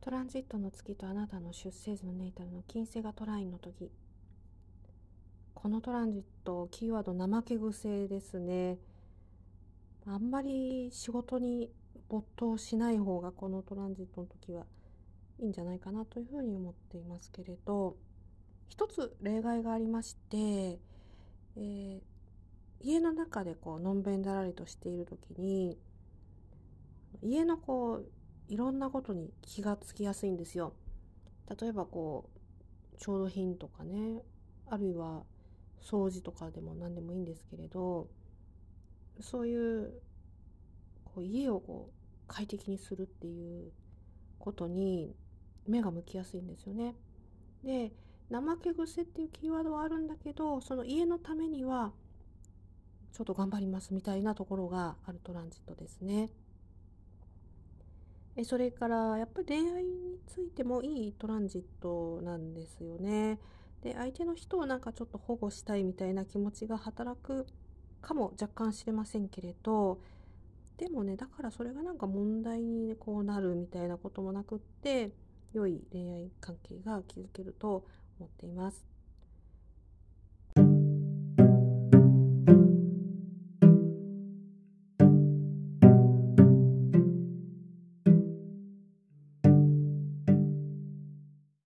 トランジットの月とあなたの出生図のネイタルの金星がトラインの時。このトランジットキーワード怠け癖ですね。あんまり仕事に没頭しない方がこのトランジットの時はいいんじゃないかなというふうに思っていますけれど。一つ例外がありまして、えー、家の中でこうのんべんだらりとしている時に家のこういろんなことに気がつきやすいんですよ。例えばこう調度品とかねあるいは掃除とかでも何でもいいんですけれどそういうこう家をこう快適にするっていうことに目が向きやすいんですよね。で怠け癖っていうキーワードはあるんだけどその家のためにはちょっと頑張りますみたいなところがあるトランジットですね。えそれからやっぱり恋愛についてもいいトランジットなんですよね。で相手の人をなんかちょっと保護したいみたいな気持ちが働くかも若干知れませんけれどでもねだからそれがなんか問題にこうなるみたいなこともなくって良い恋愛関係が築けると思っています。